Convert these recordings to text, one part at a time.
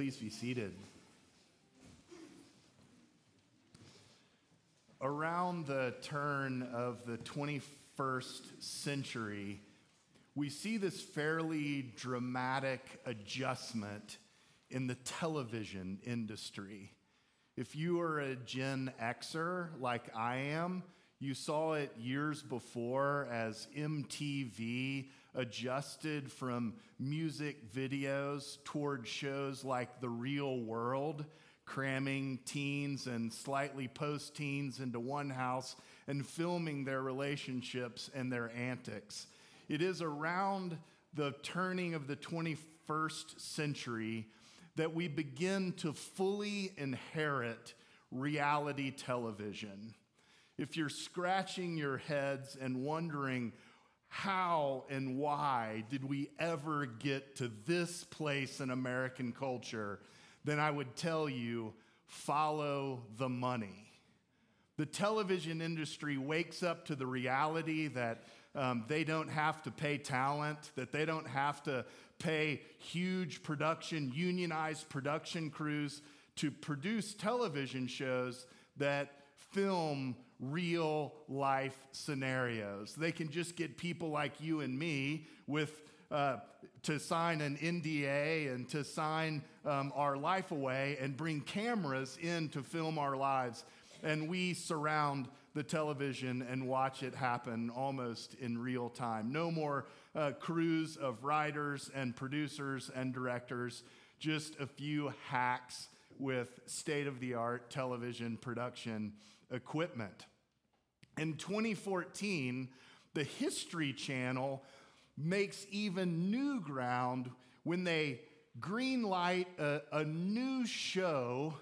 Please be seated. Around the turn of the 21st century, we see this fairly dramatic adjustment in the television industry. If you are a Gen Xer like I am, you saw it years before as MTV adjusted from music videos toward shows like The Real World, cramming teens and slightly post teens into one house and filming their relationships and their antics. It is around the turning of the 21st century that we begin to fully inherit reality television if you're scratching your heads and wondering, how and why did we ever get to this place in American culture, then I would tell you follow the money. The television industry wakes up to the reality that um, they don't have to pay talent, that they don't have to pay huge production, unionized production crews to produce television shows that film real life scenarios. They can just get people like you and me with uh, to sign an NDA and to sign um, our life away and bring cameras in to film our lives. And we surround the television and watch it happen almost in real time. No more uh, crews of writers and producers and directors, just a few hacks with state of the art television production equipment. In 2014, the History Channel makes even new ground when they greenlight a, a new show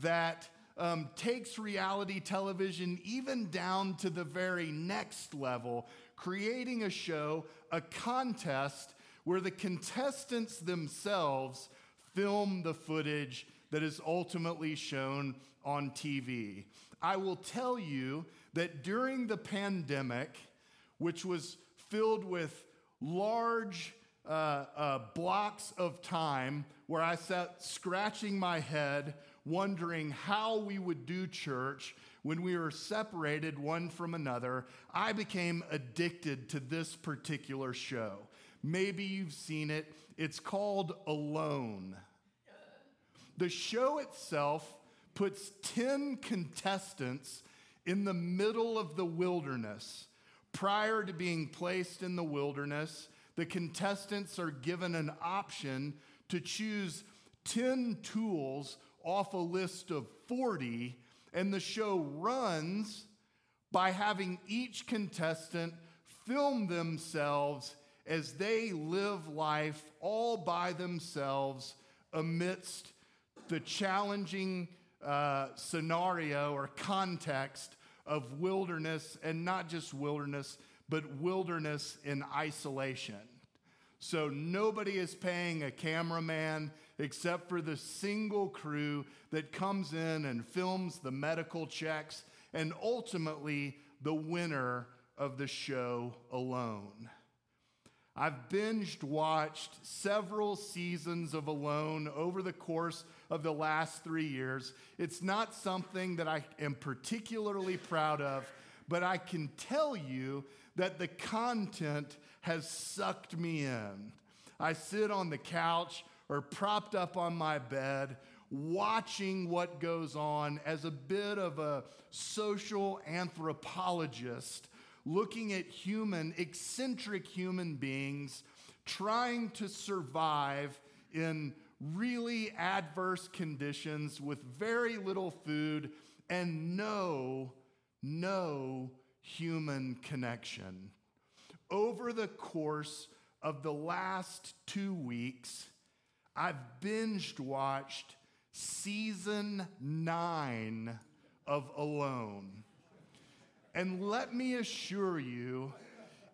that um, takes reality television even down to the very next level, creating a show, a contest where the contestants themselves film the footage that is ultimately shown on TV. I will tell you that during the pandemic, which was filled with large uh, uh, blocks of time where I sat scratching my head, wondering how we would do church when we were separated one from another, I became addicted to this particular show. Maybe you've seen it. It's called Alone. The show itself puts 10 contestants in the middle of the wilderness. Prior to being placed in the wilderness, the contestants are given an option to choose 10 tools off a list of 40, and the show runs by having each contestant film themselves as they live life all by themselves amidst the challenging uh, scenario or context of wilderness, and not just wilderness, but wilderness in isolation. So nobody is paying a cameraman except for the single crew that comes in and films the medical checks, and ultimately the winner of the show alone. I've binged watched several seasons of Alone over the course of the last three years. It's not something that I am particularly proud of, but I can tell you that the content has sucked me in. I sit on the couch or propped up on my bed watching what goes on as a bit of a social anthropologist looking at human, eccentric human beings trying to survive in really adverse conditions with very little food and no, no human connection. Over the course of the last two weeks, I've binged watched season nine of Alone. And let me assure you,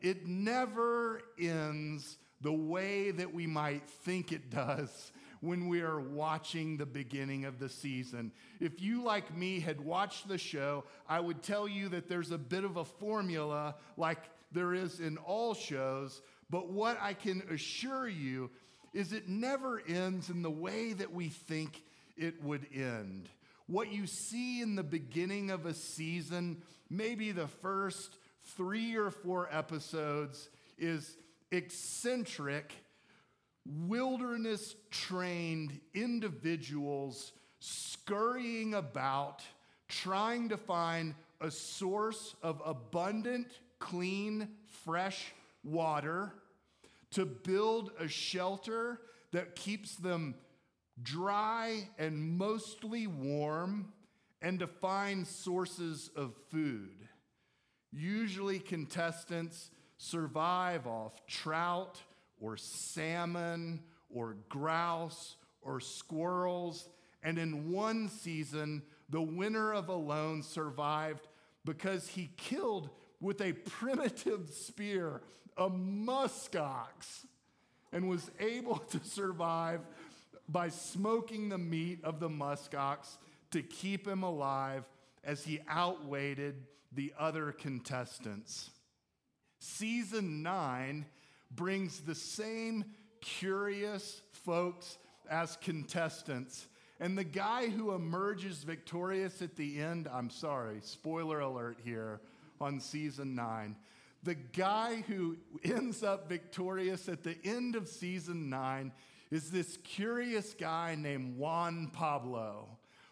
it never ends the way that we might think it does when we are watching the beginning of the season. If you, like me, had watched the show, I would tell you that there's a bit of a formula like there is in all shows. But what I can assure you is it never ends in the way that we think it would end. What you see in the beginning of a season, maybe the first three or four episodes, is eccentric, wilderness trained individuals scurrying about, trying to find a source of abundant, clean, fresh water, to build a shelter that keeps them dry and mostly warm, and to find sources of food. Usually, contestants survive off trout or salmon or grouse or squirrels. And in one season, the winner of Alone survived because he killed with a primitive spear a muskox and was able to survive by smoking the meat of the muskox to keep him alive as he outweighed the other contestants. Season nine brings the same curious folks as contestants. And the guy who emerges victorious at the end, I'm sorry, spoiler alert here on season nine. The guy who ends up victorious at the end of season nine is this curious guy named Juan Pablo.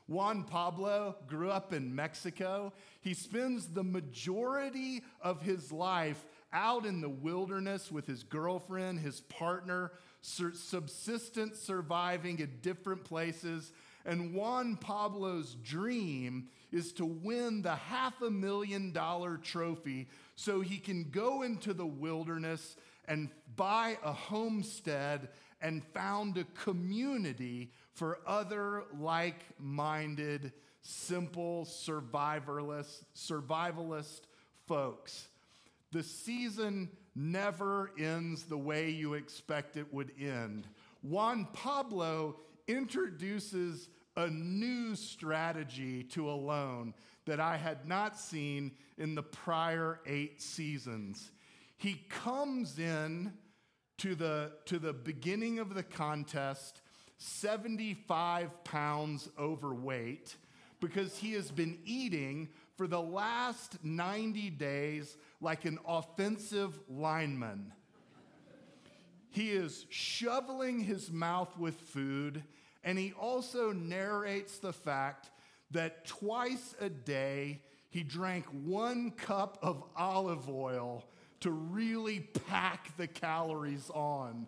Juan Pablo grew up in Mexico. He spends the majority of his life out in the wilderness with his girlfriend, his partner, subsistence surviving at different places. And Juan Pablo's dream is to win the half a million dollar trophy so he can go into the wilderness and buy a homestead and found a community for other like minded, simple, survivalist, survivalist folks. The season never ends the way you expect it would end. Juan Pablo introduces a new strategy to Alone that I had not seen in the prior eight seasons. He comes in to the, to the beginning of the contest 75 pounds overweight because he has been eating for the last 90 days like an offensive lineman. He is shoveling his mouth with food, and he also narrates the fact that twice a day he drank one cup of olive oil to really pack the calories on.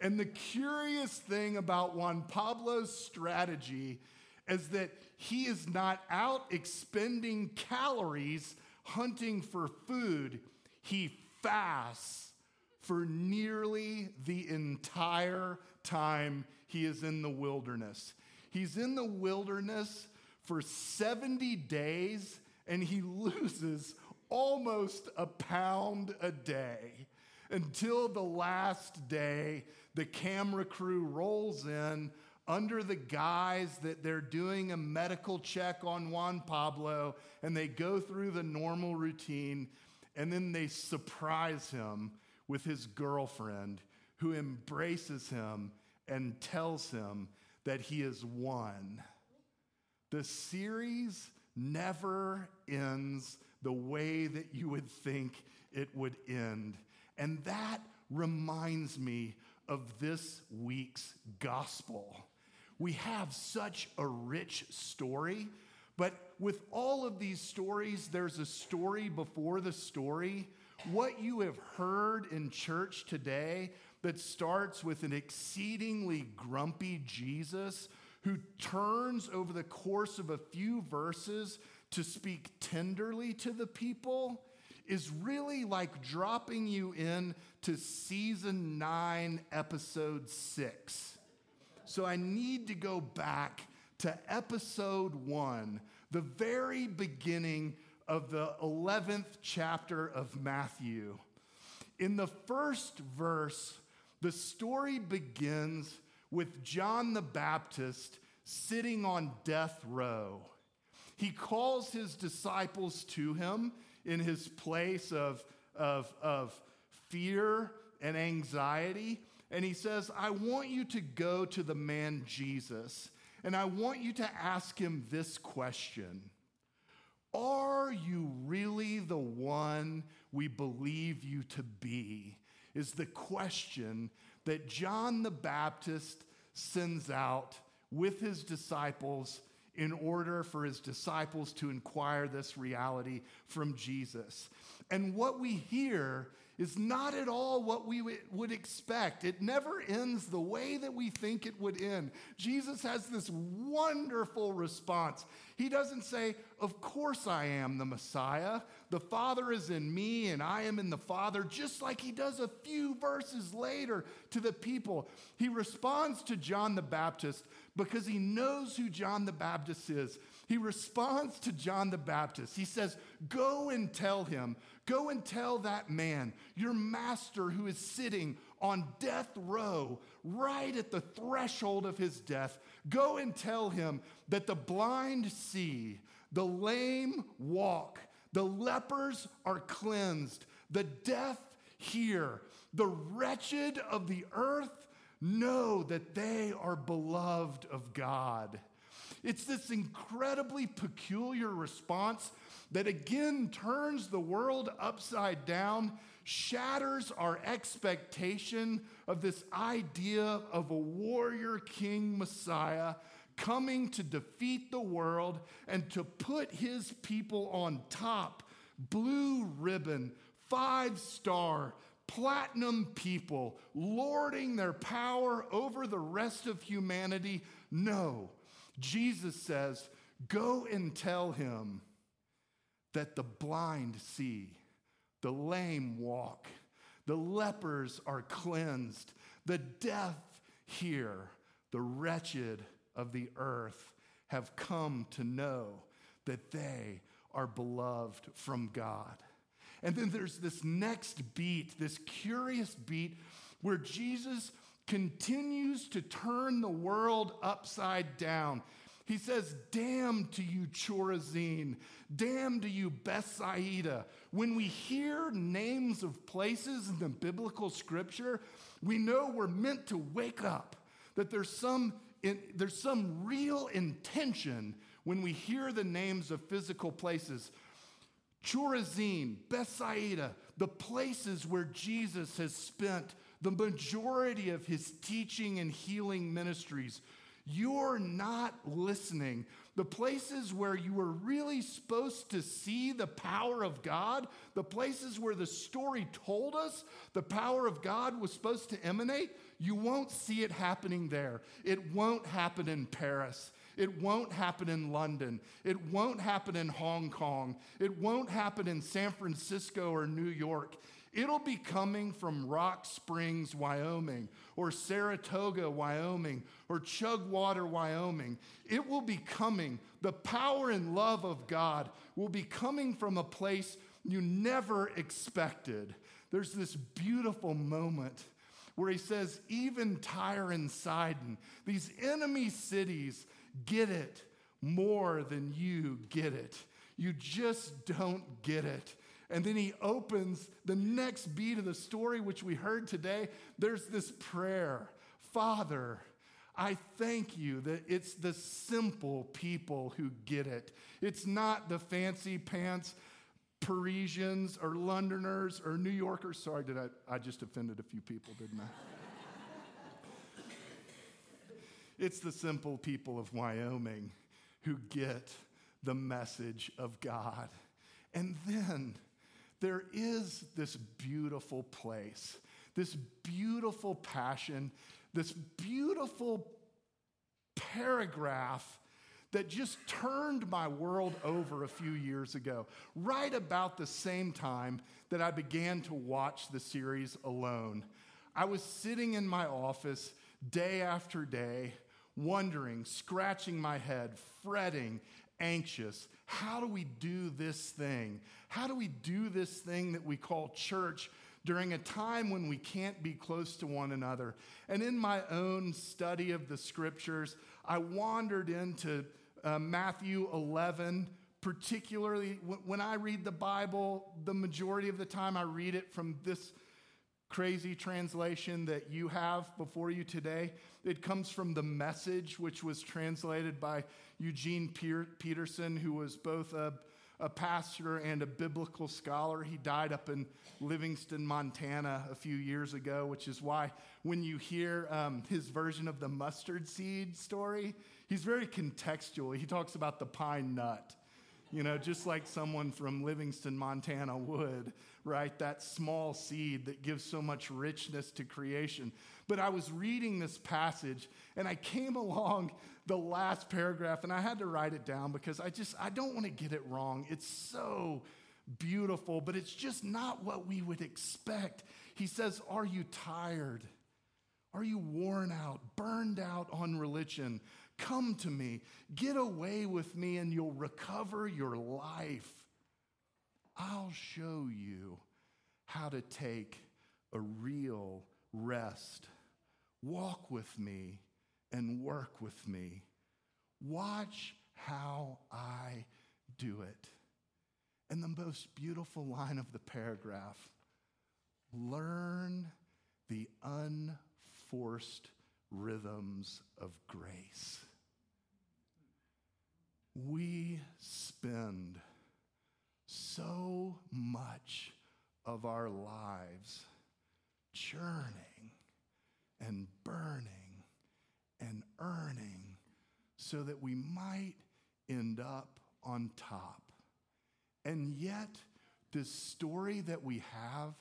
And the curious thing about Juan Pablo's strategy is that he is not out expending calories hunting for food. He fasts for nearly the entire time he is in the wilderness. He's in the wilderness for 70 days and he loses almost a pound a day until the last day the camera crew rolls in under the guise that they're doing a medical check on Juan Pablo and they go through the normal routine and then they surprise him with his girlfriend who embraces him and tells him that he has won. The series never ends the way that you would think it would end. And that reminds me of this week's gospel. We have such a rich story, but with all of these stories, there's a story before the story. What you have heard in church today that starts with an exceedingly grumpy Jesus who turns over the course of a few verses to speak tenderly to the people is really like dropping you in to season 9 episode 6 so i need to go back to episode 1 the very beginning of the 11th chapter of matthew in the first verse the story begins with John the Baptist sitting on death row. He calls his disciples to him in his place of, of, of fear and anxiety. And he says, I want you to go to the man Jesus, and I want you to ask him this question Are you really the one we believe you to be? Is the question that John the Baptist sends out with his disciples in order for his disciples to inquire this reality from Jesus. And what we hear is not at all what we would expect. It never ends the way that we think it would end. Jesus has this wonderful response. He doesn't say, Of course I am the Messiah. The Father is in me and I am in the Father, just like he does a few verses later to the people. He responds to John the Baptist because he knows who John the Baptist is. He responds to John the Baptist. He says, Go and tell him, go and tell that man, your master who is sitting on death row, right at the threshold of his death, go and tell him that the blind see, the lame walk, the lepers are cleansed, the deaf hear, the wretched of the earth know that they are beloved of God. It's this incredibly peculiar response that again turns the world upside down, shatters our expectation of this idea of a warrior king Messiah coming to defeat the world and to put his people on top. Blue ribbon, five star, platinum people, lording their power over the rest of humanity. No, Jesus says, Go and tell him that the blind see, the lame walk, the lepers are cleansed, the deaf hear, the wretched of the earth have come to know that they are beloved from God. And then there's this next beat, this curious beat, where Jesus continues to turn the world upside down. He says, Damn to you, Chorazin. Damn to you, Bethsaida. When we hear names of places in the biblical scripture, we know we're meant to wake up, that there's some, in, there's some real intention when we hear the names of physical places. Chorazin, Bethsaida, the places where Jesus has spent the majority of his teaching and healing ministries. You're not listening. The places where you were really supposed to see the power of God, the places where the story told us the power of God was supposed to emanate, you won't see it happening there. It won't happen in Paris. It won't happen in London. It won't happen in Hong Kong. It won't happen in San Francisco or New York. It'll be coming from Rock Springs, Wyoming, or Saratoga, Wyoming, or Chugwater, Wyoming. It will be coming. The power and love of God will be coming from a place you never expected. There's this beautiful moment where he says, even Tyre and Sidon, these enemy cities, get it more than you get it. You just don't get it. And then he opens the next beat of the story, which we heard today. There's this prayer Father, I thank you that it's the simple people who get it. It's not the fancy pants Parisians or Londoners or New Yorkers. Sorry, did I, I just offended a few people, didn't I? It's the simple people of Wyoming who get the message of God. And then there is this beautiful place, this beautiful passion, this beautiful paragraph that just turned my world over a few years ago, right about the same time that I began to watch the series Alone. I was sitting in my office day after day wondering, scratching my head, fretting, anxious. How do we do this thing? How do we do this thing that we call church during a time when we can't be close to one another? And in my own study of the scriptures, I wandered into uh, Matthew 11. Particularly when I read the Bible, the majority of the time I read it from this crazy translation that you have before you today. It comes from the message, which was translated by Eugene Peterson, who was both a, a pastor and a biblical scholar. He died up in Livingston, Montana a few years ago, which is why when you hear um, his version of the mustard seed story, he's very contextual. He talks about the pine nut you know, just like someone from Livingston, Montana would, right? That small seed that gives so much richness to creation. But I was reading this passage and I came along the last paragraph and I had to write it down because I just, I don't want to get it wrong. It's so beautiful, but it's just not what we would expect. He says, Are you tired? Are you worn out, burned out on religion? Come to me, get away with me, and you'll recover your life. I'll show you how to take a real rest. Walk with me and work with me. Watch how I do it. And the most beautiful line of the paragraph learn the unforced rhythms of grace. We spend so much of our lives churning and burning and earning so that we might end up on top. And yet, this story that we have,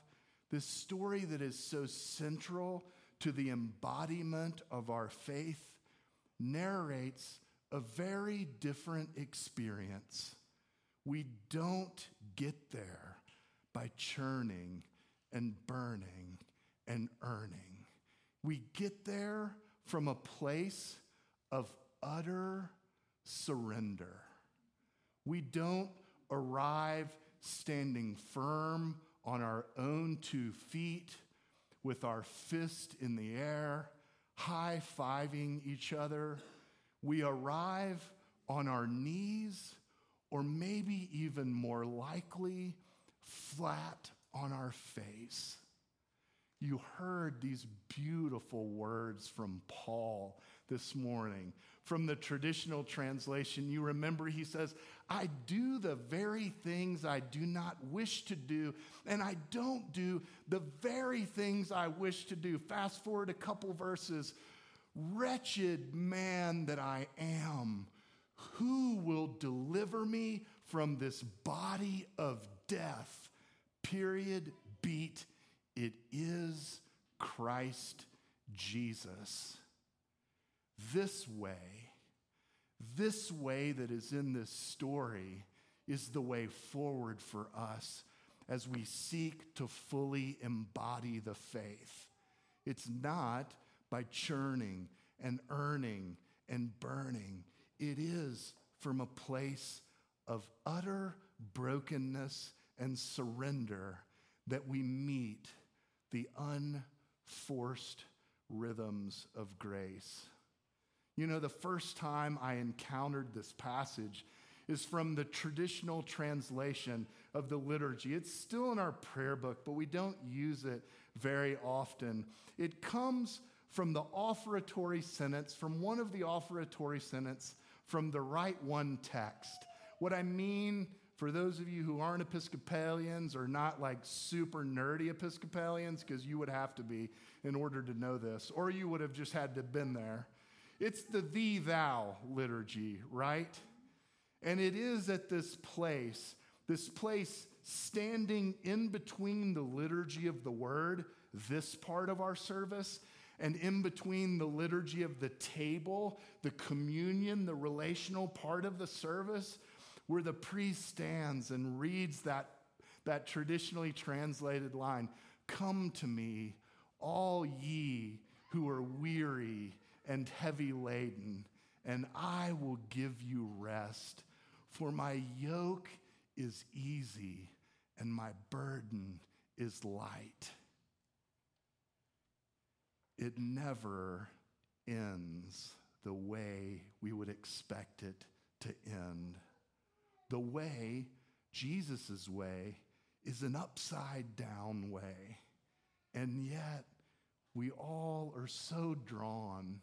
this story that is so central to the embodiment of our faith, narrates a very different experience. We don't get there by churning and burning and earning. We get there from a place of utter surrender. We don't arrive standing firm on our own two feet with our fist in the air, high fiving each other we arrive on our knees, or maybe even more likely, flat on our face. You heard these beautiful words from Paul this morning. From the traditional translation, you remember he says, I do the very things I do not wish to do, and I don't do the very things I wish to do. Fast forward a couple verses. Wretched man that I am, who will deliver me from this body of death? Period. Beat. It is Christ Jesus. This way, this way that is in this story is the way forward for us as we seek to fully embody the faith. It's not by churning and earning and burning. It is from a place of utter brokenness and surrender that we meet the unforced rhythms of grace. You know, the first time I encountered this passage is from the traditional translation of the liturgy. It's still in our prayer book, but we don't use it very often. It comes from the offertory sentence, from one of the offertory sentence from the Rite One text. What I mean for those of you who aren't Episcopalians or not like super nerdy Episcopalians, because you would have to be in order to know this, or you would have just had to have been there. It's the thee thou liturgy, right? And it is at this place, this place standing in between the liturgy of the word, this part of our service, and in between the liturgy of the table, the communion, the relational part of the service, where the priest stands and reads that, that traditionally translated line Come to me, all ye who are weary and heavy laden, and I will give you rest. For my yoke is easy and my burden is light it never ends the way we would expect it to end. The way, Jesus' way, is an upside down way. And yet, we all are so drawn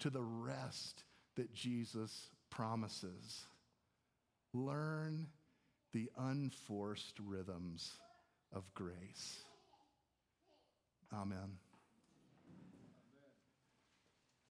to the rest that Jesus promises. Learn the unforced rhythms of grace. Amen.